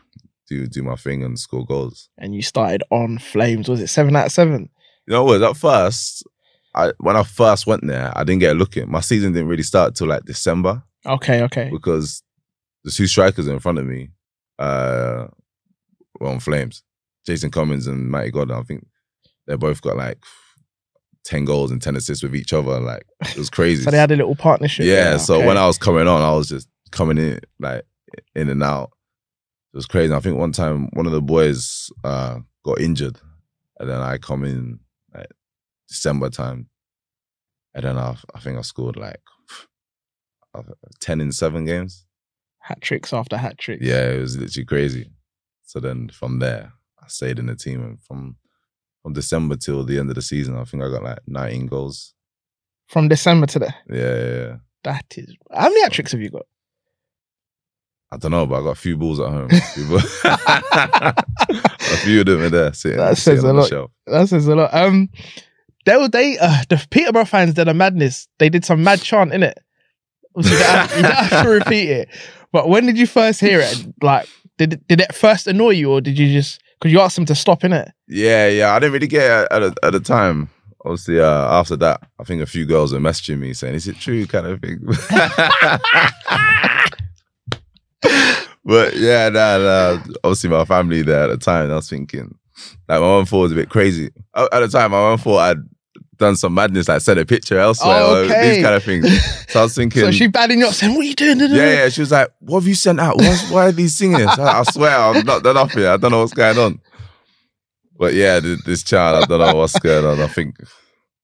do do my thing and score goals. And you started on Flames. Was it seven out of seven? You know what? At first, I when I first went there, I didn't get a look in. My season didn't really start till like December Okay, okay. because the two strikers in front of me uh, were on flames. Jason Cummings and Matty Godden. I think they both got like ten goals and ten assists with each other. Like it was crazy. So they had a little partnership. yeah. So okay. when I was coming on, I was just coming in like in and out. It was crazy. I think one time one of the boys uh, got injured, and then I come in like December time, and then I, I think I scored like ten in seven games. hat tricks after hat tricks. Yeah, it was literally crazy. So then from there, I stayed in the team, and from from December till the end of the season, I think I got like 19 goals. From December to the Yeah, yeah, yeah. that is how many hat tricks have you got? I don't know, but I got a few balls at home. A few, a of them are there sitting, That sitting says a on the lot. shelf. That says a lot. Um, they were they uh, the Peterborough fans did a madness. They did some mad chant in it. You don't, have, you don't have to repeat it. But when did you first hear it? Like, did it, did it first annoy you, or did you just because you asked them to stop in it? Yeah, yeah. I didn't really get it at, at, at the time. Obviously, uh, after that, I think a few girls were messaging me saying, "Is it true?" kind of thing. but yeah, nah, nah. obviously, my family there at the time, I was thinking, like, my mom thought it was a bit crazy. At the time, my mom thought I'd done some madness, like sent a picture elsewhere, Oh, or okay. these kind of things. So I was thinking, So she batting up, saying, "What are you doing?" yeah, yeah. She was like, "What have you sent out? What's, why are these singing?" I, swear, I've not done nothing. I don't know what's going on. But yeah, this child, I don't know what's going on. I think,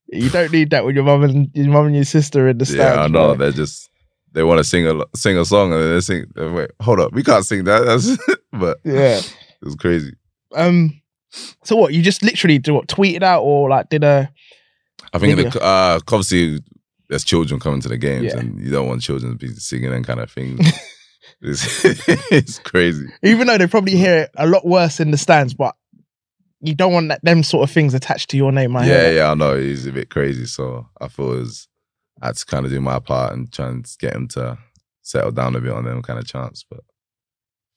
You don't need that with your mum and your mum and your sister in the stands. yeah, I know bro. they're just they want to sing a sing a song and then they sing. Wait, hold up, we can't sing that. That's, but Yeah. it was crazy. Um. So what? You just literally do what? Tweeted out or like did a? I think Video. the, uh, obviously there's children coming to the games, Yeah. and you don't want children to be singing them kind of things. it's, it's crazy. Even though they probably hear it a lot worse in the stands, but you don't want that, them sort of things attached to your name. I yeah, yeah, I know he's a bit crazy. So I thought it was I had to kind of do my part and try and get him to settle down a bit on them kind of chants. But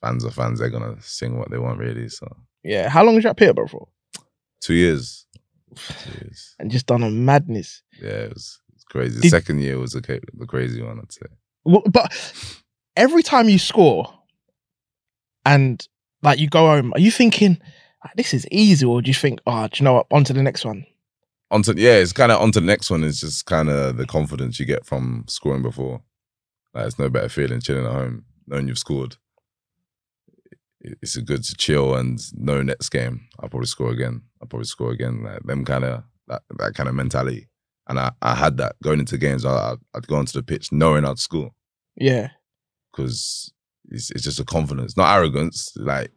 fans are fans; they're gonna sing what they want, really. So yeah. How long was you at Peterborough for? two years, two years. And just done a madness. Yeah, it was, it was crazy. Did- second year was the, the crazy one, I'd say. Well, But every time you score, and like you go home, are you thinking "Ah, this is easy, or do you think, oh, do you know what? On to the next one. Onto yeah, it's kind of onto the next one. It's just kind of the confidence you get from scoring before. Like it's no better feeling chilling at home knowing you've scored. It's a good to chill and no next game I'll probably score again. I'll probably score again. Like them kind of that, that kind of mentality. And I, I had that going into games. I, I'd, I'd go onto the pitch knowing I'd score Yeah. because it's, it's just a confidence, not arrogance. Like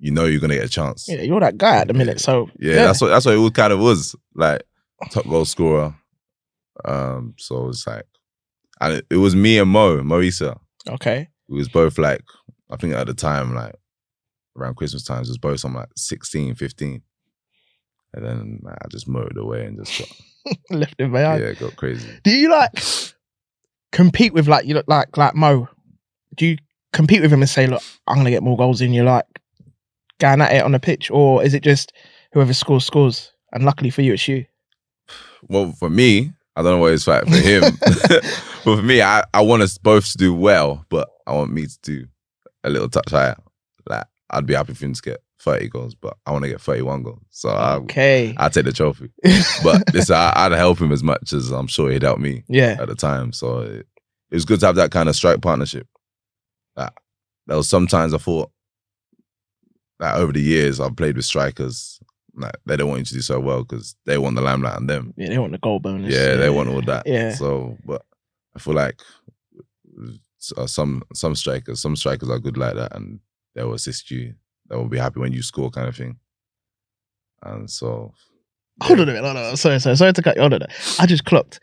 you know you're gonna get a chance. Yeah, you're that guy at the minute. So Yeah, that's what that's what it was kind of was like top goal scorer. Um, so it's like, and it, it was me and Mo Moisa. okay. We was both like, I think at the time like around Christmas times, it was both on like 16, 15. and then like, I just mowed away and just got, Left it behind. yeah, it got crazy. Do you like compete with like you look like like Mo? Do you compete with him and say, look, I'm gonna get more goals than you like going at it on the pitch, or is it just whoever scores scores? And luckily for you, it's you. Well, for me, I don't know what it's like for him, but for me, I, I want us both to do well, but I want me to do a little touch higher. Like I'd be happy for him to get 30 goals, but I want to get 31 goals. So I, Okay. I'd take the trophy. But listen, I, I'd help him as much as I'm sure he'd help me yeah. at the time. So it, it was good to have that kind of strike partnership. Like, there was sometimes I thought that over the years I've played with strikers, like they don't want you to do so well because they want the limelight on them. Yeah, they want the goal bonus. Yeah, they want all that. Yeah. So, but I feel like uh, some some strikers, some strikers are good like that, and they'll assist you They will be happy when you score, kind of thing. And so, Hold on a minute. Hold on. Sorry, sorry, sorry to cut you on. I just clocked.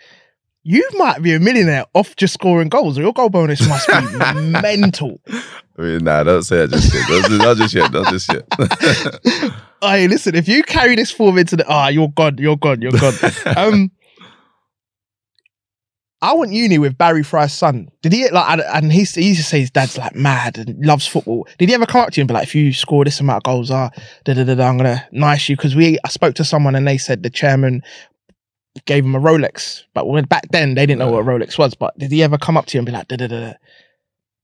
You might be a millionaire off just scoring goals. Or your goal bonus must be mental. I mean, nah, don't say that just yet. Don't, not just yet. Not just yet. Hey, listen, if you carry this form into the ah, you're gone, you're gone, you're gone. um, I went uni with Barry Fry's son. Did he like? and- And he, he used to say his dad's like mad and loves football. Did he ever come up to you and be like, if you score this amount of goals, ah, da da da, da I'm gonna nice you? Because we, I spoke to someone and they said the chairman gave him a Rolex, but when back then they didn't know what a Rolex was. But did he ever come up to you and be like, da da da?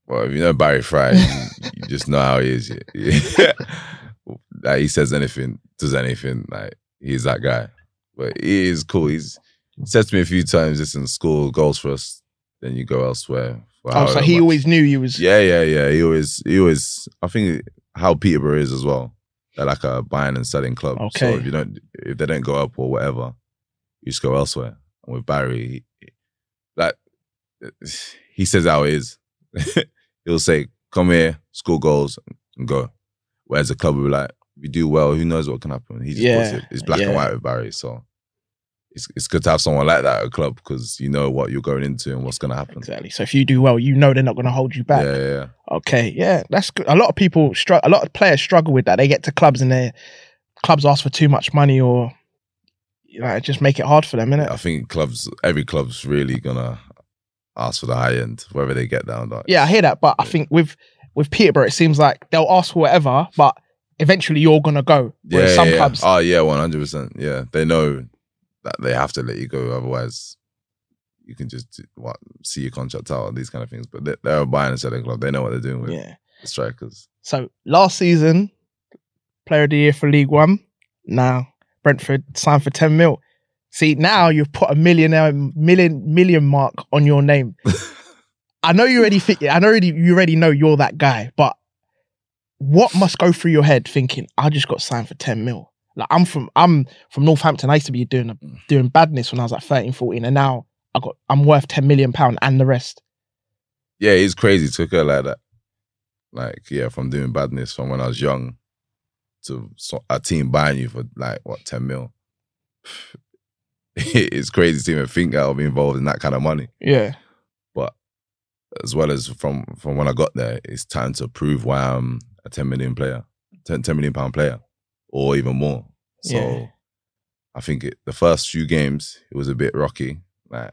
well, if you know Barry Fry, you, you just know how he is. Yeah. like he says anything, does anything. Like he's that guy. But he is cool. He's he said to me a few times, "Listen, score goals for us, then you go elsewhere." Oh, so he much." always knew you was. Yeah, yeah, yeah. He always, he always. I think how Peterborough is as well. They're like a buying and selling club. Okay. So if you don't, if they don't go up or whatever, you just go elsewhere. And with Barry, he, like he says how it is. He'll say, "Come here, score goals, and go." Whereas the club will be like, "We do well, who knows what can happen?" He just Yeah, puts it. It's black and white with Barry, so. It's, it's good to have someone like that at a club because you know what you're going into and what's going to happen. Exactly. So if you do well, you know they're not going to hold you back. Yeah, yeah, yeah. Okay, yeah, that's good. A lot of people struggle. A lot of players struggle with that. They get to clubs and their clubs ask for too much money, or know, just make it hard for them, innit? I think clubs, every club's really gonna ask for the high end, whether they get down. Like, Yeah, I hear that, but I think with with Peterborough, it seems like they'll ask for whatever, but eventually you're gonna go. yeah, Whereas yeah, some yeah. clubs, Oh yeah, one hundred percent. Yeah, they know that they have to let you go, otherwise you can just what see your contract out and these kind of things. But they, they're a buying and selling club. They know what they're doing with yeah. the strikers. So last season, Player of the Year for League One. Now Brentford signed for ten mil. See, now you've put a millionaire million million mark on your name. I know you already think. I know already you already know you're that guy, but what must go through your head thinking I just got signed for ten mil? Like I'm from I'm from Northampton. I used to be doing a, doing badness when I was like 13, 14, and now I got I'm worth ten million pound and the rest. Yeah, it's crazy to occur like that. Like yeah, from doing badness from when I was young to a team buying you for like what ten mil. it's crazy to even think I'll be involved in that kind of money. Yeah, but as well as from from when I got there, it's time to prove why I'm a 10 million player, 10, 10 million pound player, or even more. So Yeah. I think it, the first few games it was a bit rocky. Like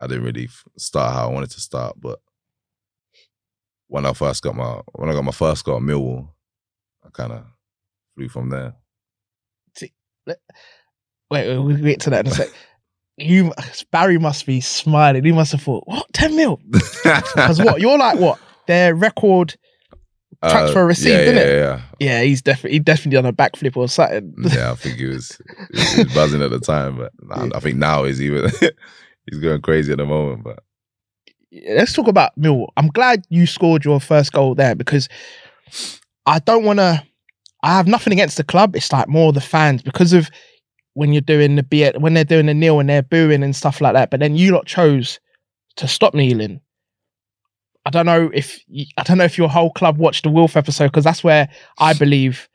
I didn't really start how I wanted to start, but when I first got my when I got my first goal at Millwall, I kind of flew from there. wait, wait, we'll get to that in a sec. You Barry must be smiling. He must have thought, what ten mil? Because what you're like, what their record? Transfer received, Uh, yeah, innit? Yeah, yeah, Yeah, he's definitely he definitely done a backflip or something. yeah, I think he was, he was buzzing at the time, but nah, I think now he's even he's going crazy at the moment. But let's talk about Mill. I'm glad you scored your first goal there because I don't want to. I have nothing against the club. It's like more the fans because of when you're doing the be when they're doing the kneel and they're booing and stuff like that. But then you lot chose to stop kneeling. I don't know if I don't know if your whole club watched the Wilf episode because that's where I believe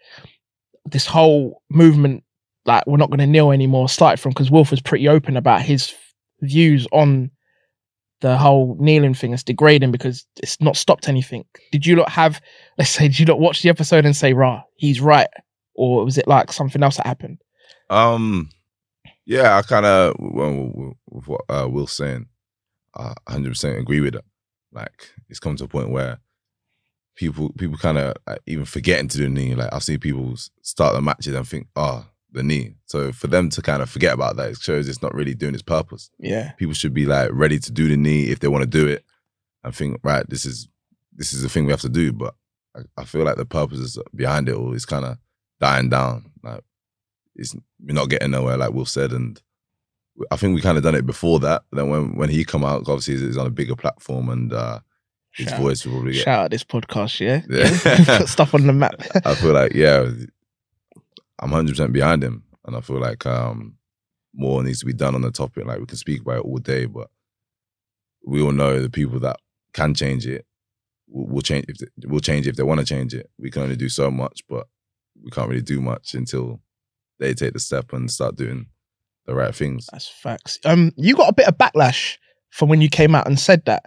this whole movement, like we're not going to kneel anymore, started from because Wilf was pretty open about his views on the whole kneeling thing is degrading because it's not stopped anything. Did you not have, let's say, did you not watch the episode and say, rah, he's right? Or was it like something else that happened? um, yeah, I kind of well, with what uh, Will's saying, I 100 percent agree with it. Like it's come to a point where people people kind of like, even forgetting to do knee. Like I've seen people start the matches and think, oh, the knee. So for them to kind of forget about that, it shows it's not really doing its purpose. Yeah. people should be like ready to do the knee if they want to do it and think right this is this is the thing we have to do but i, I feel like the purpose is behind it all is kind of dying down like it's we're not getting nowhere like will said and i think we kind of done it before that then when when he come out obviously he's- on a bigger platform and uh his Shout, voice will probably get shout out this podcast, yeah? Yeah. Put stuff on the map. I feel like yeah, I'm 100 percent behind him, and I feel like um more needs to be done on the topic. Like we can speak about it all day, but we all know the people that can change it will, will change if they, will change if they want to change it. We can only do so much, but we can't really do much until they take the step and start doing the right things. That's facts. Um, you got a bit of backlash from when you came out and said that.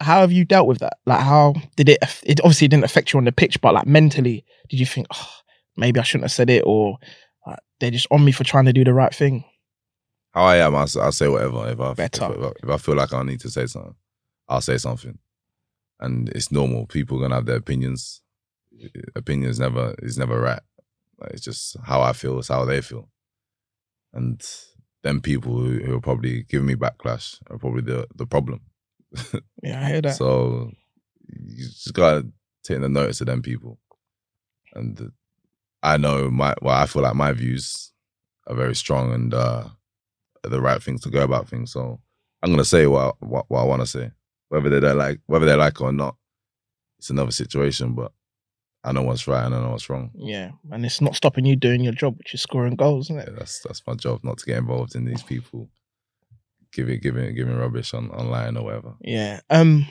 How have you dealt with that? Like, how did it? It obviously didn't affect you on the pitch, but like mentally, did you think, oh, maybe I shouldn't have said it, or like, they're just on me for trying to do the right thing? How I am, I'll, I'll say whatever. If I Better. If, I- if I feel like I need to say something, I'll say something. And it's normal. People are gonna have their opinions. Opinions never is never right. Like, it's just how I feel. It's how they feel. And them people who, who are probably giving me backlash are probably the the problem. Yeah, I hear that. So you just gotta take the notice of them people. And I know my well, I feel like my views are very strong and uh are the right things to go about things. So I'm gonna say what what, what I wanna say. Whether they don't like whether they like it or not, it's another situation, but I know what's right and I know what's wrong. yeah, and it's not stopping you doing your job, which is scoring goals, isn't it? Yeah, that's that's my job, not to get involved in these people giving giving giving rubbish on online or whatever. Yeah. Um.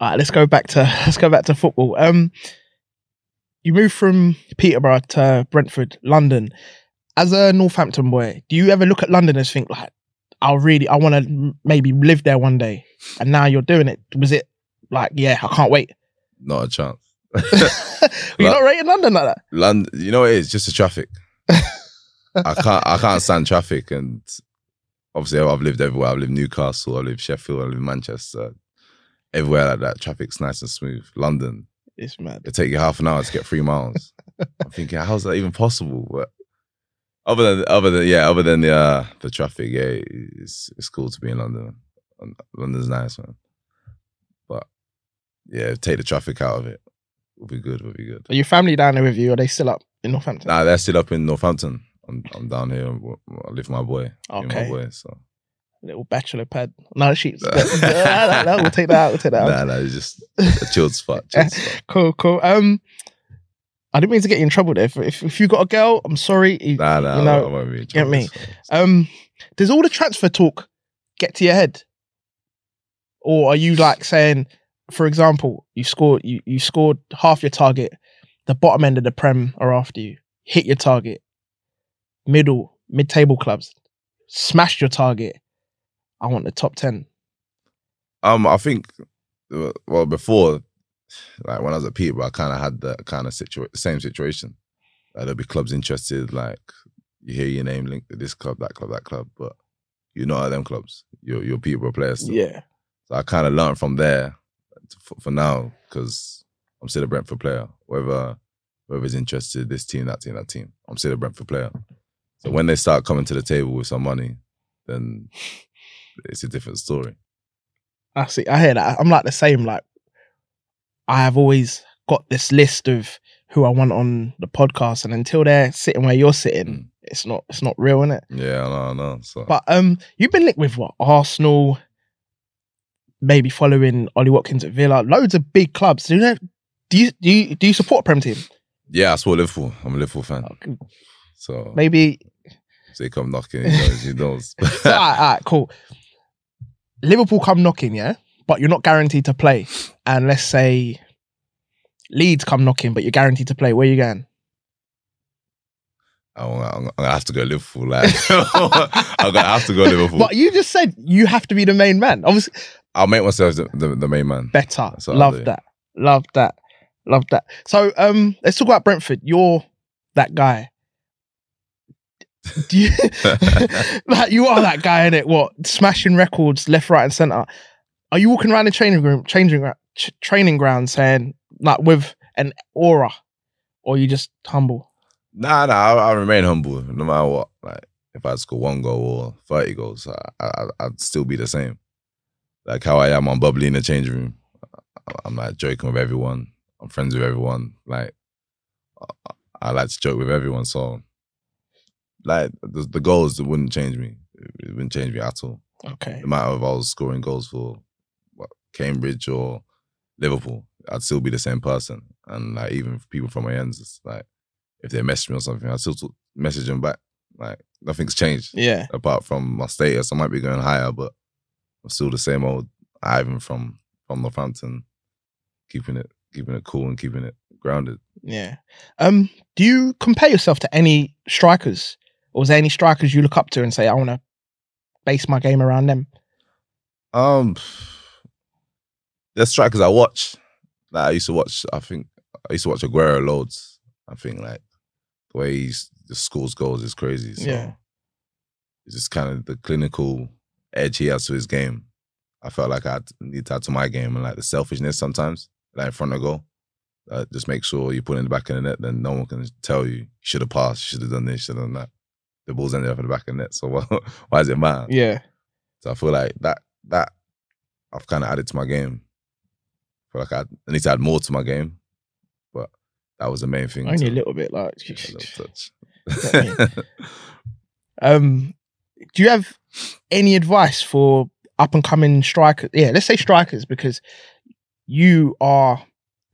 All right, let's go back to let's go back to football. Um, you moved from Peterborough to Brentford, London. As a Northampton boy, do you ever look at London and think like, I really, I want to maybe live there one day? And now you're doing it. Was it like, yeah, I can't wait? Not a chance. you're not rating London like that. London, you know it is? Just the traffic. I can't I can't stand traffic and obviously I've lived everywhere. I've lived Newcastle, I lived Sheffield, I lived Manchester. Everywhere like that, traffic's nice and smooth. London, It's mad. it take you half an hour to get three miles. I'm thinking, how's that even possible? But other than other than yeah, other than the uh, the traffic, yeah, it's it's cool to be in London. London's nice, man. But yeah, take the traffic out of it. We'll be good. We'll be good. Are your family down there with you? Are they still up in Northampton? Nah, they're still up in Northampton. I'm I'm down here. I live with my boy. Okay. my boy. So Little bachelor pad. No sheets. no, no, no, we'll take that out. We'll take that out. nah, nah, it's just a chilled spot. Chilled spot. Cool, cool. Um, I didn't mean to get you in trouble there. If, if, if you got a girl, I'm sorry. You- Nah, nah, you know, I won't be in get me? Um, does all the transfer talk get to your head, or are you like saying, for example, you scored you you scored half your target, the bottom end of the prem are after you, hit your target, middle mid table clubs, smashed your target. I want the top ten. Um, I think, well, before, like when I was at Peterborough, I kind of had the kind of situa- same situation. Like there'll be clubs interested, like you hear your name linked to this club, that club, that club, but you're not at them clubs. You're you're Peterborough players. Still. Yeah, So I kind of learned from there for, for now because I'm still a Brentford player. Whether whoever's interested, this team, that team, that team, I'm still a Brentford player. So when they start coming to the table with some money, then it's a different story. I see. I hear that. I'm like the same. Like, I have always got this list of who I want on the podcast, and until they're sitting where you're sitting, Mm. it's not. It's not real, innit? Yeah, I know, I know. So But um, you've been linked with what Arsenal, maybe following Ollie Watkins at Villa, loads of big clubs. Do you know? Do you do you, do you support a Prem team? yeah, I support Liverpool. I'm a Liverpool fan. Okay, So Maybe. if they come knocking, he knows. He knows. So, all right, all right, cool. Liverpool come knocking, yeah, but you're not guaranteed to play. And let's say Leeds come knocking, but you're guaranteed to play. Where are you going? I'm, gonna have to go Liverpool. Like I'm gonna have to go Liverpool. But you just said you have to be the main man. Obviously, I'll make myself the, the, the main man. better. Love that. Love that. Love that. So, um, let's talk about Brentford. You're that guy. Do you, like you are that guy in it? What smashing records left, right, and center? Are you walking around the training room, changing training ground, saying like with an aura, or you just humble? Nah, nah, I, I remain humble no matter what. Like, if I score one goal or 30 goals, I, I, I'd still be the same. Like how I am, I'm bubbly in the change room. I'm like joking with everyone. I'm friends with everyone. Like, I, I like to joke with everyone. So, like, the, the goals wouldn't change me. It wouldn't change me at all. Okay. No matter if I was scoring goals for what, Cambridge or Liverpool, I'd still be the same person. And like even people from my ends, it's like if they message me or something, I still talk- message them back. Like nothing's changed Yeah. apart from my status. I might be going higher, but I'm still the same old Ivan from from Northampton, keeping it keeping it cool and keeping it grounded. Yeah. Um, do you compare yourself to any strikers? Or is there any strikers you look up to and say, I want to base my game around them? Um, there's strikers I watch. Like I used to watch. I think I used to watch Aguero loads. I think like the way he's the scores goals is crazy. So Yeah. it's just kind of the clinical edge he has to his game. I felt like I need to add to my game and like the selfishness sometimes, like in front of goal. Uh, just make sure you put it in the back of the net, then no one can tell you you should have passed, you should have done this, should have done that. The ball's ended up in the back of the net, so why, why does it matter? Yeah. So I feel like that that I've kind of added to my game. I feel like I, I need to add more to my game, but that was the main thing. Only a little bit, like. yeah, little. Yeah, Um, do you have any advice for up and coming strikers? Yeah, let's say strikers because you are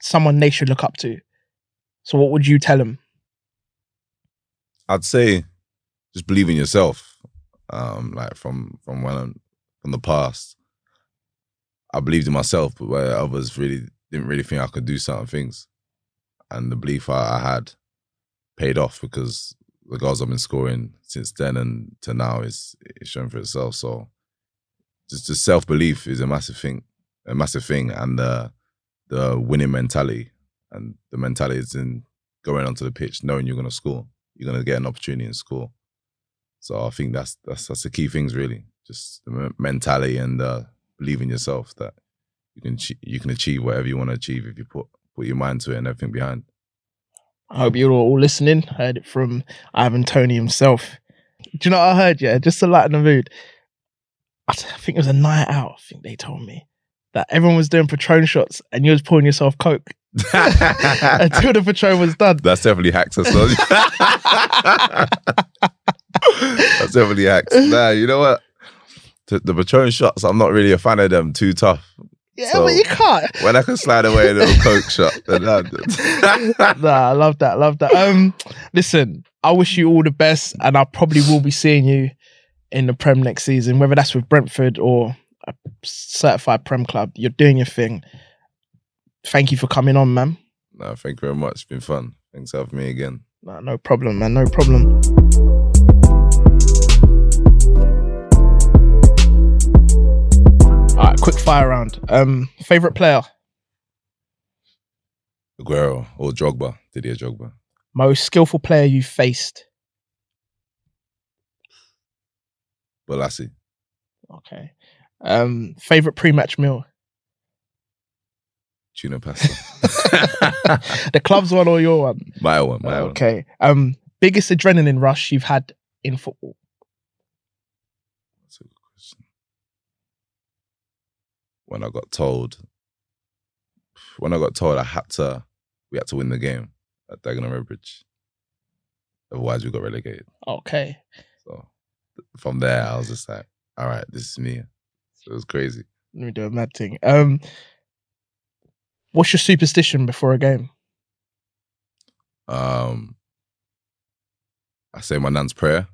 someone they should look up to. So, what would you tell them? I'd say just believe in yourself. Um, like from from when I'm, from the past, I believed in myself, but where others really didn't really think I could do certain things, and the belief I, I had paid off because the goals I've been scoring since then and to now is is showing for itself. So, just just self belief is a massive thing, a massive thing, and the the winning mentality and the mentality is in going onto the pitch knowing you're going to score you're going to get an opportunity and score. So I think that's that's that's the key things really, just the mentality and uh, believe in yourself that you can you can achieve whatever you want to achieve if you put put your mind to it and everything behind. I hope you're all listening. Heard it from Ivan Toney himself. Do you know what I heard? Yeah, just to lighten the mood. I think it was a night out. I think they told me that everyone was doing Patron shots and you was pouring yourself Coke until the Patron was done. That's definitely hacks. That's, that's definitely hacks. Nah, you know what? The, the Patron shots, I'm not really a fan of them. Too tough. Yeah, So- but you can't. When I can slide away a little Coke shot, then that- nah, I love that. Love that. Um, listen, I wish you all the best, and I probably will be seeing you in the Prem next season, whether that's with Brentford or a certified Prem club. You're doing your thing. Thank you for coming on, man. no, thank you very much. It's been fun. Thanks for having me again. Nah, no problem, man. No problem. All right, quick fire round. Um, favorite player, Aguero or Drogba. Didier Drogba. most skillful player you faced. Balassi. Okay. Um, favorite pre-match meal. Tuna pasta. the club's one or your one? my one, my one. okay. Um, biggest adrenaline rush you've had in football. That's a good question. When I got told, when I got told I had to, we had to win the game at Dagenham & Redbridge. Otherwise, we got relegated. Okay. So from there, I was just like, all right, this is me. So it was crazy. Let me do a mad thing. Um, what's your superstition before a game? Um, I say my nan's prayer,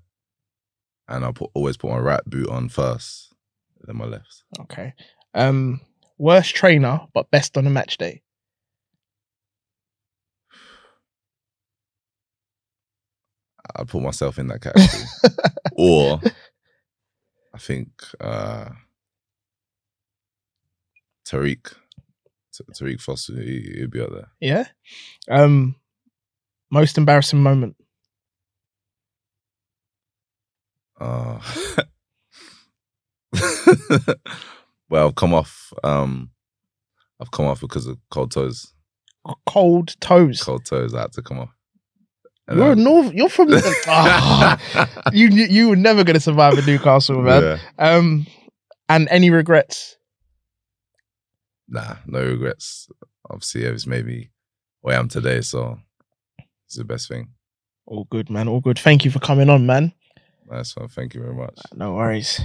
and I put always put my right boot on first, then my left. Okay. Um, worst trainer but best on a match day. I put myself in that category. or I think uh Tariq. T- Tariq Foster, he, he'd be up there. Yeah. Um, most embarrassing moment. Uh, well, I've come off. Um, I've come off because of cold toes. Cold toes. Cold toes. I had to come off. And You're then- North. You're from. Ah, you you were never going to survive in Newcastle, man. Yeah. Um, and any regrets? Nah, no regrets. Obviously, it's made me where I am today, so it's the best thing. All good, man. All good. Thank you for coming on, man. Nice one. Thank you very much. No worries.